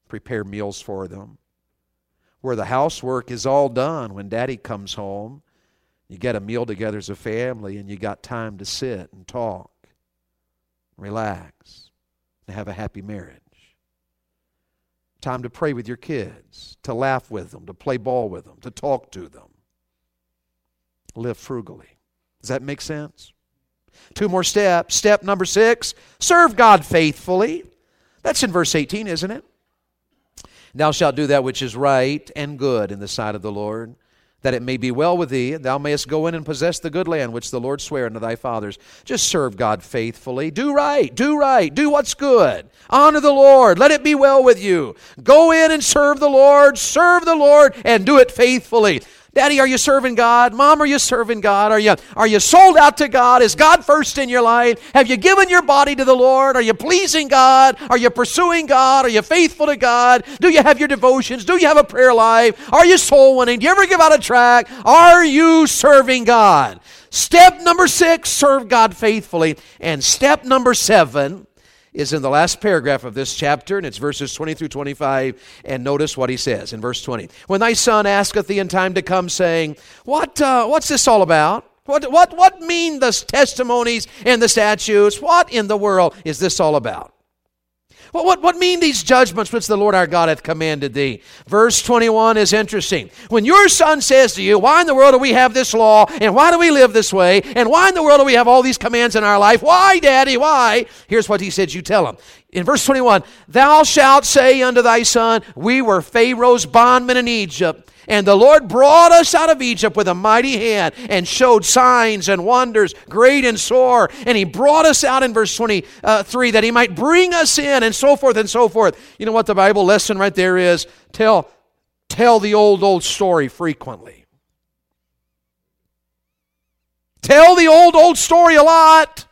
prepare meals for them. Where the housework is all done when daddy comes home, you get a meal together as a family and you got time to sit and talk, relax, and have a happy marriage. Time to pray with your kids, to laugh with them, to play ball with them, to talk to them live frugally. Does that make sense? Two more steps. Step number six serve God faithfully. That's in verse 18, isn't it? Thou shalt do that which is right and good in the sight of the Lord, that it may be well with thee, thou mayest go in and possess the good land which the Lord sware unto thy fathers. Just serve God faithfully. Do right, do right, do what's good. Honor the Lord, let it be well with you. Go in and serve the Lord, serve the Lord, and do it faithfully. Daddy, are you serving God? Mom, are you serving God? Are you, are you sold out to God? Is God first in your life? Have you given your body to the Lord? Are you pleasing God? Are you pursuing God? Are you faithful to God? Do you have your devotions? Do you have a prayer life? Are you soul winning? Do you ever give out a tract? Are you serving God? Step number six, serve God faithfully. And step number seven, is in the last paragraph of this chapter, and it's verses 20 through 25. And notice what he says in verse 20. When thy son asketh thee in time to come, saying, What, uh, What's this all about? What, what, what mean the testimonies and the statutes? What in the world is this all about? What, what, what mean these judgments which the Lord our God hath commanded thee? Verse 21 is interesting. When your son says to you, Why in the world do we have this law? And why do we live this way? And why in the world do we have all these commands in our life? Why, Daddy? Why? Here's what he said you tell him. In verse 21, Thou shalt say unto thy son, We were Pharaoh's bondmen in Egypt. And the Lord brought us out of Egypt with a mighty hand and showed signs and wonders, great and sore. And He brought us out in verse 23 that He might bring us in and so forth and so forth. You know what the Bible lesson right there is? Tell, tell the old, old story frequently. Tell the old, old story a lot.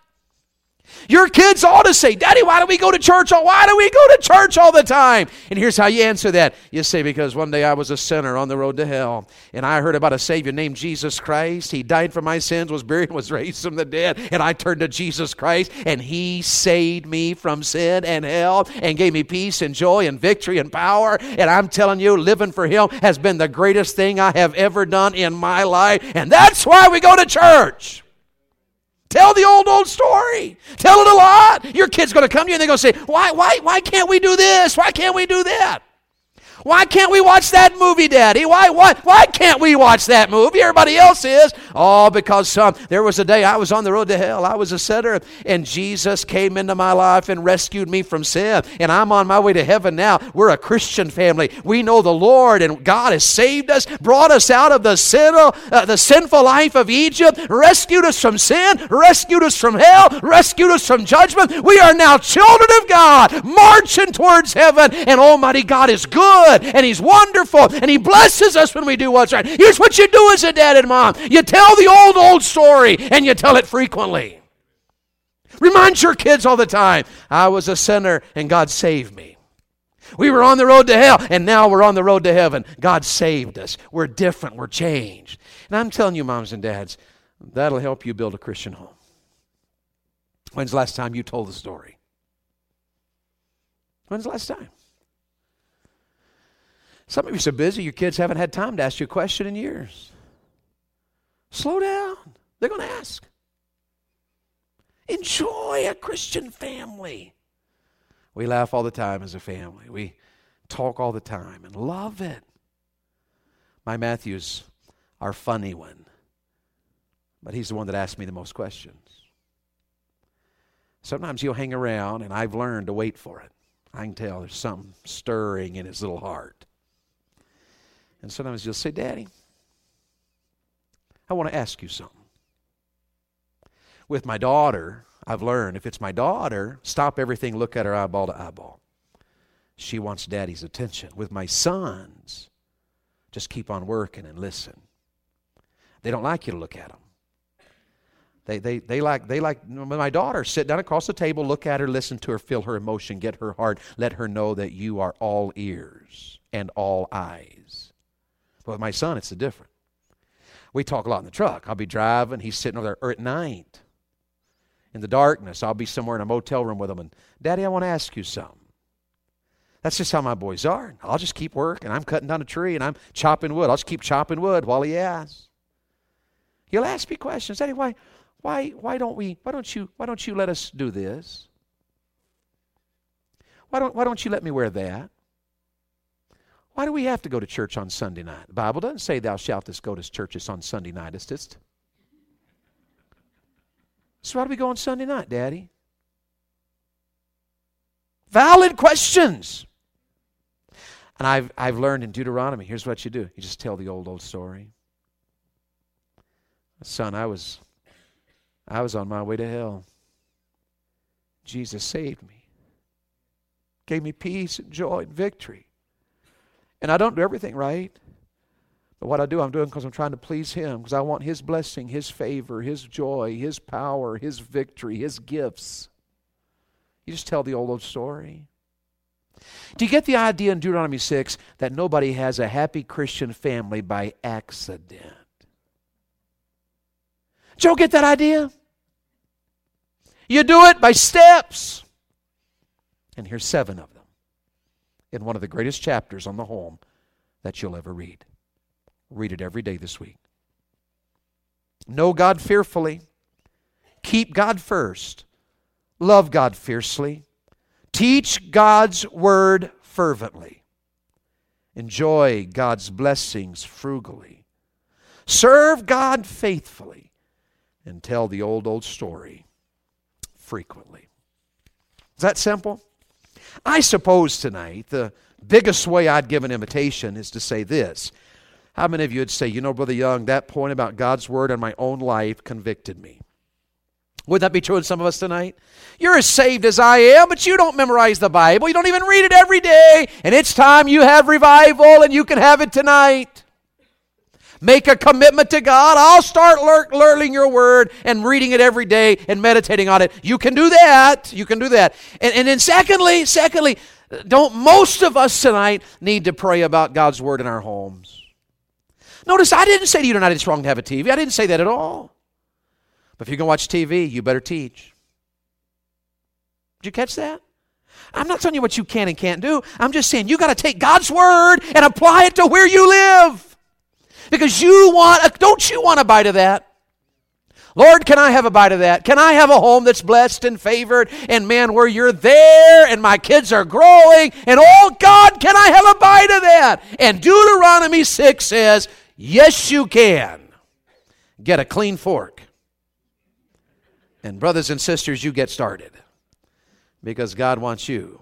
Your kids ought to say, Daddy, why do we go to church? All, Why do we go to church all the time? And here's how you answer that. You say, Because one day I was a sinner on the road to hell, and I heard about a Savior named Jesus Christ. He died for my sins, was buried, was raised from the dead, and I turned to Jesus Christ, and He saved me from sin and hell, and gave me peace and joy and victory and power. And I'm telling you, living for Him has been the greatest thing I have ever done in my life, and that's why we go to church. Tell the old, old story. Tell it a lot. Your kid's going to come to you and they're going to say, why, why, why can't we do this? Why can't we do that? Why can't we watch that movie, Daddy? Why, why, why can't we watch that movie? Everybody else is. Oh, because um, there was a day I was on the road to hell. I was a sinner, and Jesus came into my life and rescued me from sin. And I'm on my way to heaven now. We're a Christian family. We know the Lord, and God has saved us, brought us out of the, sin, uh, the sinful life of Egypt, rescued us from sin, rescued us from hell, rescued us from judgment. We are now children of God, marching towards heaven, and Almighty God is good good and He's wonderful and He blesses us when we do what's right. Here's what you do as a dad and mom you tell the old, old story and you tell it frequently. Remind your kids all the time I was a sinner and God saved me. We were on the road to hell, and now we're on the road to heaven. God saved us. We're different. We're changed. And I'm telling you, moms and dads, that'll help you build a Christian home. When's the last time you told the story? When's the last time? Some of you are so busy, your kids haven't had time to ask you a question in years. Slow down. They're going to ask. Enjoy a Christian family. We laugh all the time as a family. We talk all the time and love it. My Matthew's our funny one, but he's the one that asks me the most questions. Sometimes he'll hang around, and I've learned to wait for it. I can tell there's something stirring in his little heart. And sometimes he'll say, Daddy, I want to ask you something. With my daughter, I've learned if it's my daughter, stop everything, look at her eyeball to eyeball. She wants daddy's attention. With my sons, just keep on working and listen. They don't like you to look at them. They, they, they like they like my daughter sit down across the table look at her listen to her feel her emotion get her heart let her know that you are all ears and all eyes but with my son it's a different we talk a lot in the truck i'll be driving he's sitting over there at night in the darkness. I'll be somewhere in a motel room with him, and Daddy, I want to ask you something. That's just how my boys are. I'll just keep working. I'm cutting down a tree and I'm chopping wood. I'll just keep chopping wood while he asks. He'll ask me questions. Daddy, why, why, why don't we? Why don't you? Why don't you let us do this? Why don't Why don't you let me wear that? Why do we have to go to church on Sunday night? The Bible doesn't say thou shalt go to churches on Sunday night. It's just so why do we go on Sunday night, Daddy? Valid questions. And I've, I've learned in Deuteronomy, here's what you do. You just tell the old, old story. Son, I was I was on my way to hell. Jesus saved me. Gave me peace and joy and victory. And I don't do everything right. But what I do, I'm doing because I'm trying to please Him, because I want His blessing, His favor, His joy, His power, His victory, His gifts. You just tell the old, old story. Do you get the idea in Deuteronomy 6 that nobody has a happy Christian family by accident? Joe, get that idea? You do it by steps. And here's seven of them in one of the greatest chapters on the home that you'll ever read. Read it every day this week. Know God fearfully. Keep God first. Love God fiercely. Teach God's word fervently. Enjoy God's blessings frugally. Serve God faithfully. And tell the old, old story frequently. Is that simple? I suppose tonight the biggest way I'd give an invitation is to say this how many of you would say, you know, Brother Young, that point about God's Word and my own life convicted me? Would that be true in some of us tonight? You're as saved as I am, but you don't memorize the Bible. You don't even read it every day. And it's time you have revival, and you can have it tonight. Make a commitment to God. I'll start learning your word and reading it every day and meditating on it. You can do that. You can do that. And, and then secondly, secondly, don't most of us tonight need to pray about God's word in our homes? Notice I didn't say to you tonight it's wrong to have a TV. I didn't say that at all. But if going to watch TV, you better teach. Did you catch that? I'm not telling you what you can and can't do. I'm just saying you got to take God's word and apply it to where you live. Because you want, a, don't you want a bite of that? Lord, can I have a bite of that? Can I have a home that's blessed and favored? And man, where you're there and my kids are growing, and oh God, can I have a bite of that? And Deuteronomy 6 says, Yes, you can. Get a clean fork. And, brothers and sisters, you get started because God wants you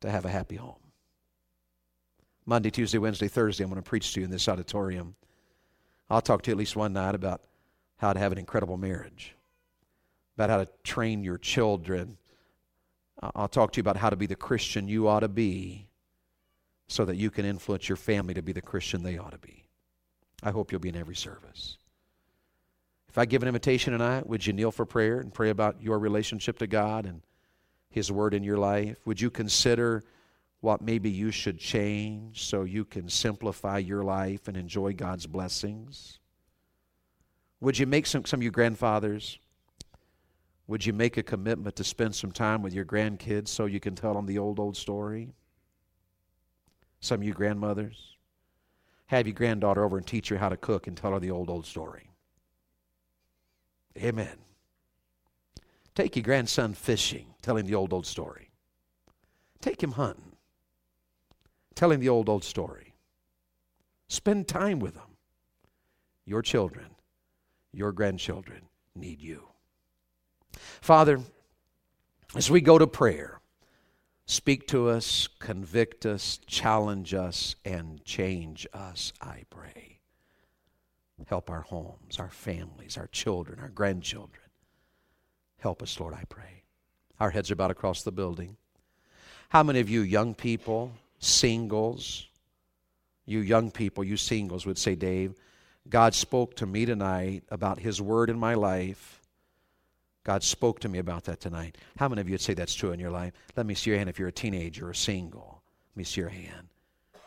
to have a happy home. Monday, Tuesday, Wednesday, Thursday, I'm going to preach to you in this auditorium. I'll talk to you at least one night about how to have an incredible marriage, about how to train your children. I'll talk to you about how to be the Christian you ought to be so that you can influence your family to be the Christian they ought to be. I hope you'll be in every service. If I give an invitation tonight, would you kneel for prayer and pray about your relationship to God and His Word in your life? Would you consider what maybe you should change so you can simplify your life and enjoy God's blessings? Would you make some, some of you grandfathers, would you make a commitment to spend some time with your grandkids so you can tell them the old, old story? Some of you grandmothers, have your granddaughter over and teach her how to cook and tell her the old, old story. Amen. Take your grandson fishing, tell him the old, old story. Take him hunting, tell him the old, old story. Spend time with them. Your children, your grandchildren need you. Father, as we go to prayer, speak to us, convict us, challenge us, and change us, I pray. Help our homes, our families, our children, our grandchildren. Help us, Lord, I pray. Our heads are about across the building. How many of you young people, singles, you young people, you singles would say, Dave, God spoke to me tonight about His word in my life. God spoke to me about that tonight. How many of you would say that's true in your life? Let me see your hand if you're a teenager or single. Let me see your hand.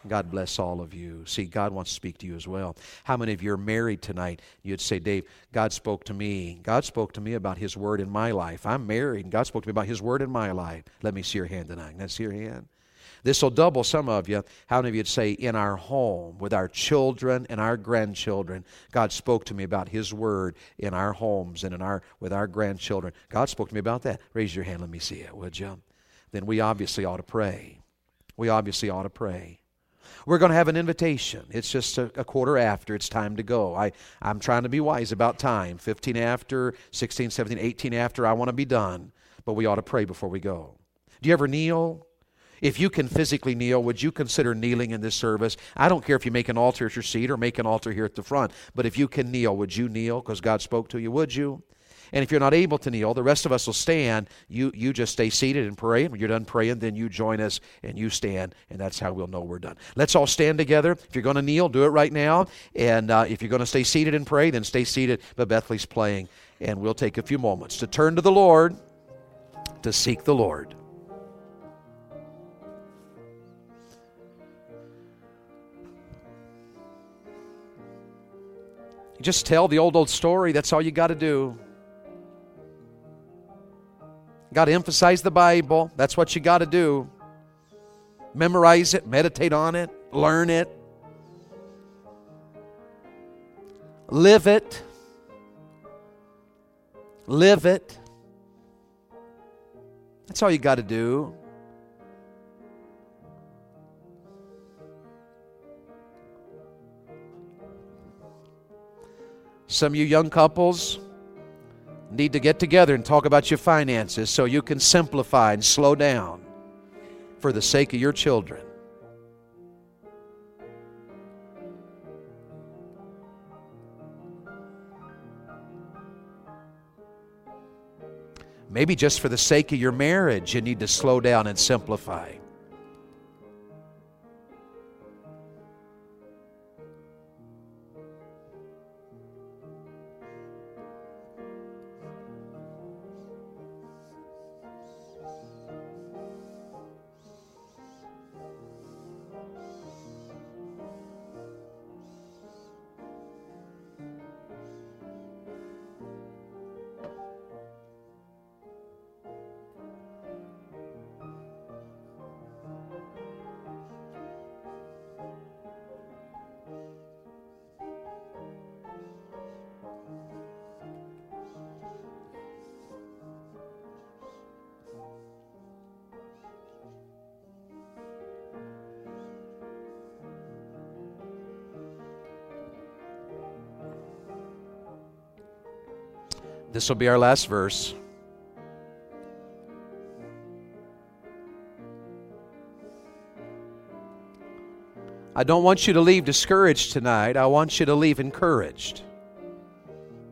God bless all of you. See, God wants to speak to you as well. How many of you are married tonight? You'd say, Dave, God spoke to me. God spoke to me about His word in my life. I'm married, and God spoke to me about His word in my life. Let me see your hand tonight. Let's see your hand. This will double some of you. How many of you'd say, in our home, with our children and our grandchildren, God spoke to me about His word in our homes and in our with our grandchildren. God spoke to me about that. Raise your hand. Let me see it, would you? Then we obviously ought to pray. We obviously ought to pray. We're going to have an invitation. It's just a, a, quarter after. It's time to go. I, I'm trying to be wise about time. 15 after, 16, 17, 18 after. I want to be done. But we ought to pray before we go. Do you ever kneel? If you can physically kneel, would you consider kneeling in this service? I don't care if you make an altar at your seat or make an altar here at the front, but if you can kneel, would you kneel because God spoke to you? Would you? And if you're not able to kneel, the rest of us will stand. You, you just stay seated and pray. When you're done praying, then you join us and you stand, and that's how we'll know we're done. Let's all stand together. If you're going to kneel, do it right now. And uh, if you're going to stay seated and pray, then stay seated. But Bethley's playing, and we'll take a few moments to turn to the Lord, to seek the Lord. Just tell the old, old story. That's all you got to do. Got to emphasize the Bible. That's what you got to do. Memorize it, meditate on it, learn it, live it. Live it. That's all you got to do. Some of you young couples, need to get together and talk about your finances so you can simplify and slow down for the sake of your children. Maybe just for the sake of your marriage, you need to slow down and simplify. This will be our last verse. I don't want you to leave discouraged tonight. I want you to leave encouraged,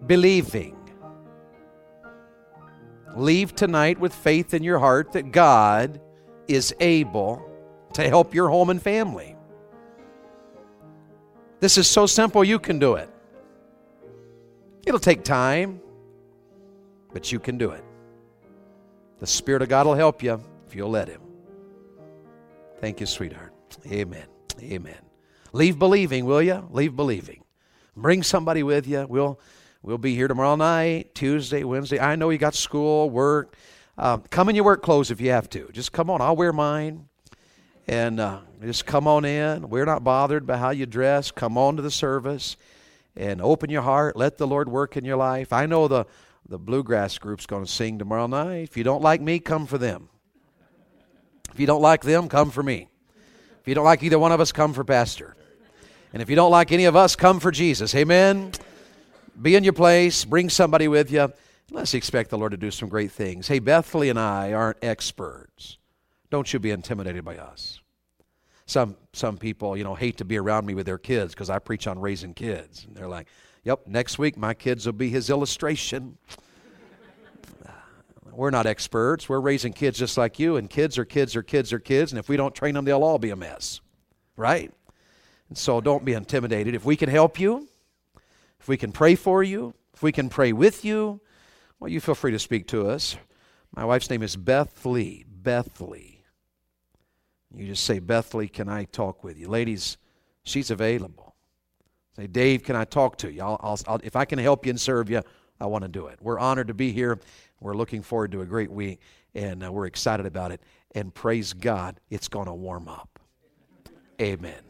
believing. Leave tonight with faith in your heart that God is able to help your home and family. This is so simple, you can do it. It'll take time, but you can do it. The Spirit of God will help you if you'll let Him. Thank you, sweetheart. Amen. Amen. Leave believing, will you? Leave believing. Bring somebody with you. We'll we'll be here tomorrow night, Tuesday, Wednesday. I know you got school, work. Uh, come in your work clothes if you have to. Just come on. I'll wear mine. And uh, just come on in. We're not bothered by how you dress. Come on to the service and open your heart. Let the Lord work in your life. I know the, the bluegrass group's going to sing tomorrow night. If you don't like me, come for them. If you don't like them, come for me. If you don't like either one of us, come for Pastor. And if you don't like any of us, come for Jesus. Amen. Be in your place. Bring somebody with you. Let's expect the Lord to do some great things. Hey, Bethley and I aren't experts. Don't you be intimidated by us. Some some people, you know, hate to be around me with their kids because I preach on raising kids. And they're like, "Yep, next week my kids will be his illustration." We're not experts. We're raising kids just like you, and kids are kids are kids are kids, and if we don't train them, they'll all be a mess. Right? And so don't be intimidated. If we can help you, if we can pray for you, if we can pray with you, well, you feel free to speak to us. My wife's name is Beth Lee. Beth Lee. You just say, Beth Lee, can I talk with you? Ladies, she's available. Say, Dave, can I talk to you? I'll, I'll, I'll, if I can help you and serve you, I want to do it. We're honored to be here. We're looking forward to a great week, and uh, we're excited about it. And praise God, it's going to warm up. Amen.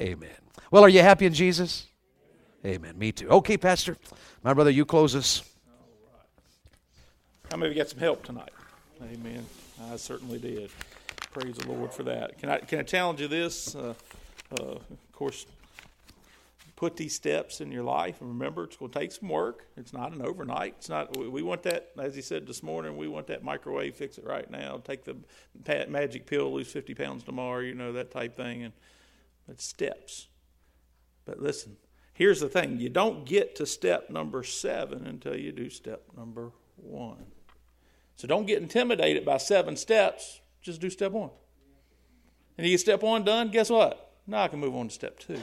Amen. Well, are you happy in Jesus? Amen. Me too. Okay, Pastor. My brother, you close us. How many of you got some help tonight? Amen. I certainly did. Praise the Lord for that. Can I can I challenge you this? Uh, uh, of course, put these steps in your life, and remember, it's going to take some work. It's not an overnight. It's not. We want that, as he said this morning. We want that microwave. Fix it right now. Take the magic pill. Lose fifty pounds tomorrow. You know that type thing. And it's steps. But listen, here's the thing: you don't get to step number seven until you do step number one. So don't get intimidated by seven steps just do step one. And you get step one done, guess what? Now I can move on to step two.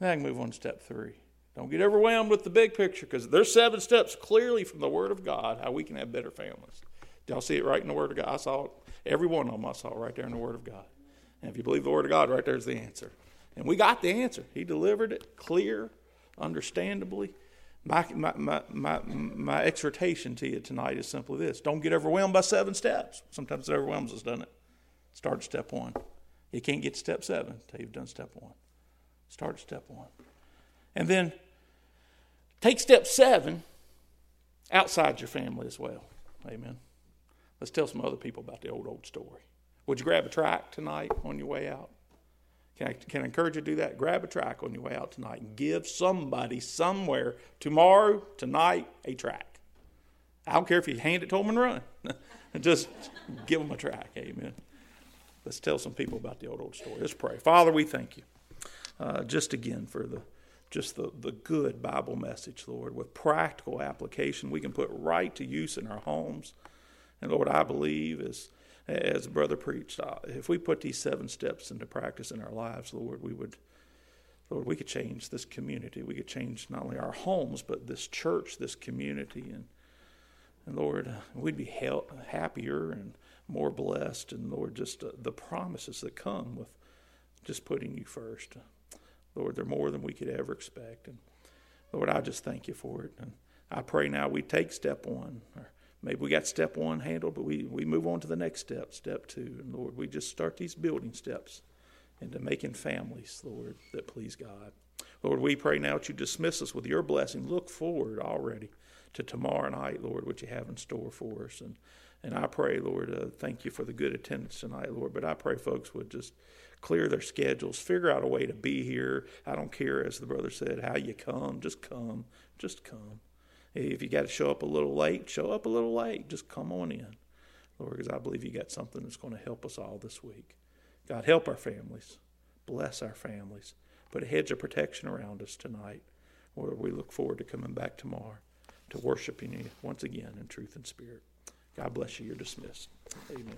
Now I can move on to step three. Don't get overwhelmed with the big picture because there's seven steps clearly from the Word of God how we can have better families. Y'all see it right in the Word of God? I saw it. Every one of them I saw right there in the Word of God. And if you believe the Word of God, right there's the answer. And we got the answer. He delivered it clear, understandably, my, my, my, my, my exhortation to you tonight is simply this don't get overwhelmed by seven steps. Sometimes it overwhelms us, doesn't it? Start at step one. You can't get to step seven until you've done step one. Start step one. And then take step seven outside your family as well. Amen. Let's tell some other people about the old, old story. Would you grab a tract tonight on your way out? Can I, can I encourage you to do that? Grab a tract on your way out tonight and give somebody somewhere tomorrow, tonight, a tract. I don't care if you hand it to them and run. Just give them a tract. Amen. Let's tell some people about the old, old story. Let's pray. Father, we thank you uh, just again for the just the, the good Bible message, Lord, with practical application we can put right to use in our homes. And Lord, I believe as as brother preached, uh, if we put these seven steps into practice in our lives, Lord, we would, Lord, we could change this community. We could change not only our homes, but this church, this community, and and Lord, we'd be happier and more blessed, and Lord, just uh, the promises that come with just putting you first. Lord, they're more than we could ever expect, and Lord, I just thank you for it, and I pray now we take step one. Or, maybe we got step one handled, but we, we move on to the next step, step two. And Lord, we just start these building steps into making families, Lord, that please God. Lord, we pray now that you dismiss us with your blessing. Look forward already to tomorrow night, Lord, what you have in store for us. And and I pray, Lord, uh, thank you for the good attendance tonight, Lord. But I pray folks would just clear their schedules, figure out a way to be here. I don't care, as the brother said, how you come. Just come. Just come. If you got to show up a little late, show up a little late. Just come on in, Lord, because I believe you got something that's going to help us all this week. God, help our families. Bless our families. Put a hedge of protection around us tonight. Lord, we look forward to coming back tomorrow to worshiping you once again in truth and spirit. God bless you. You're dismissed. Amen.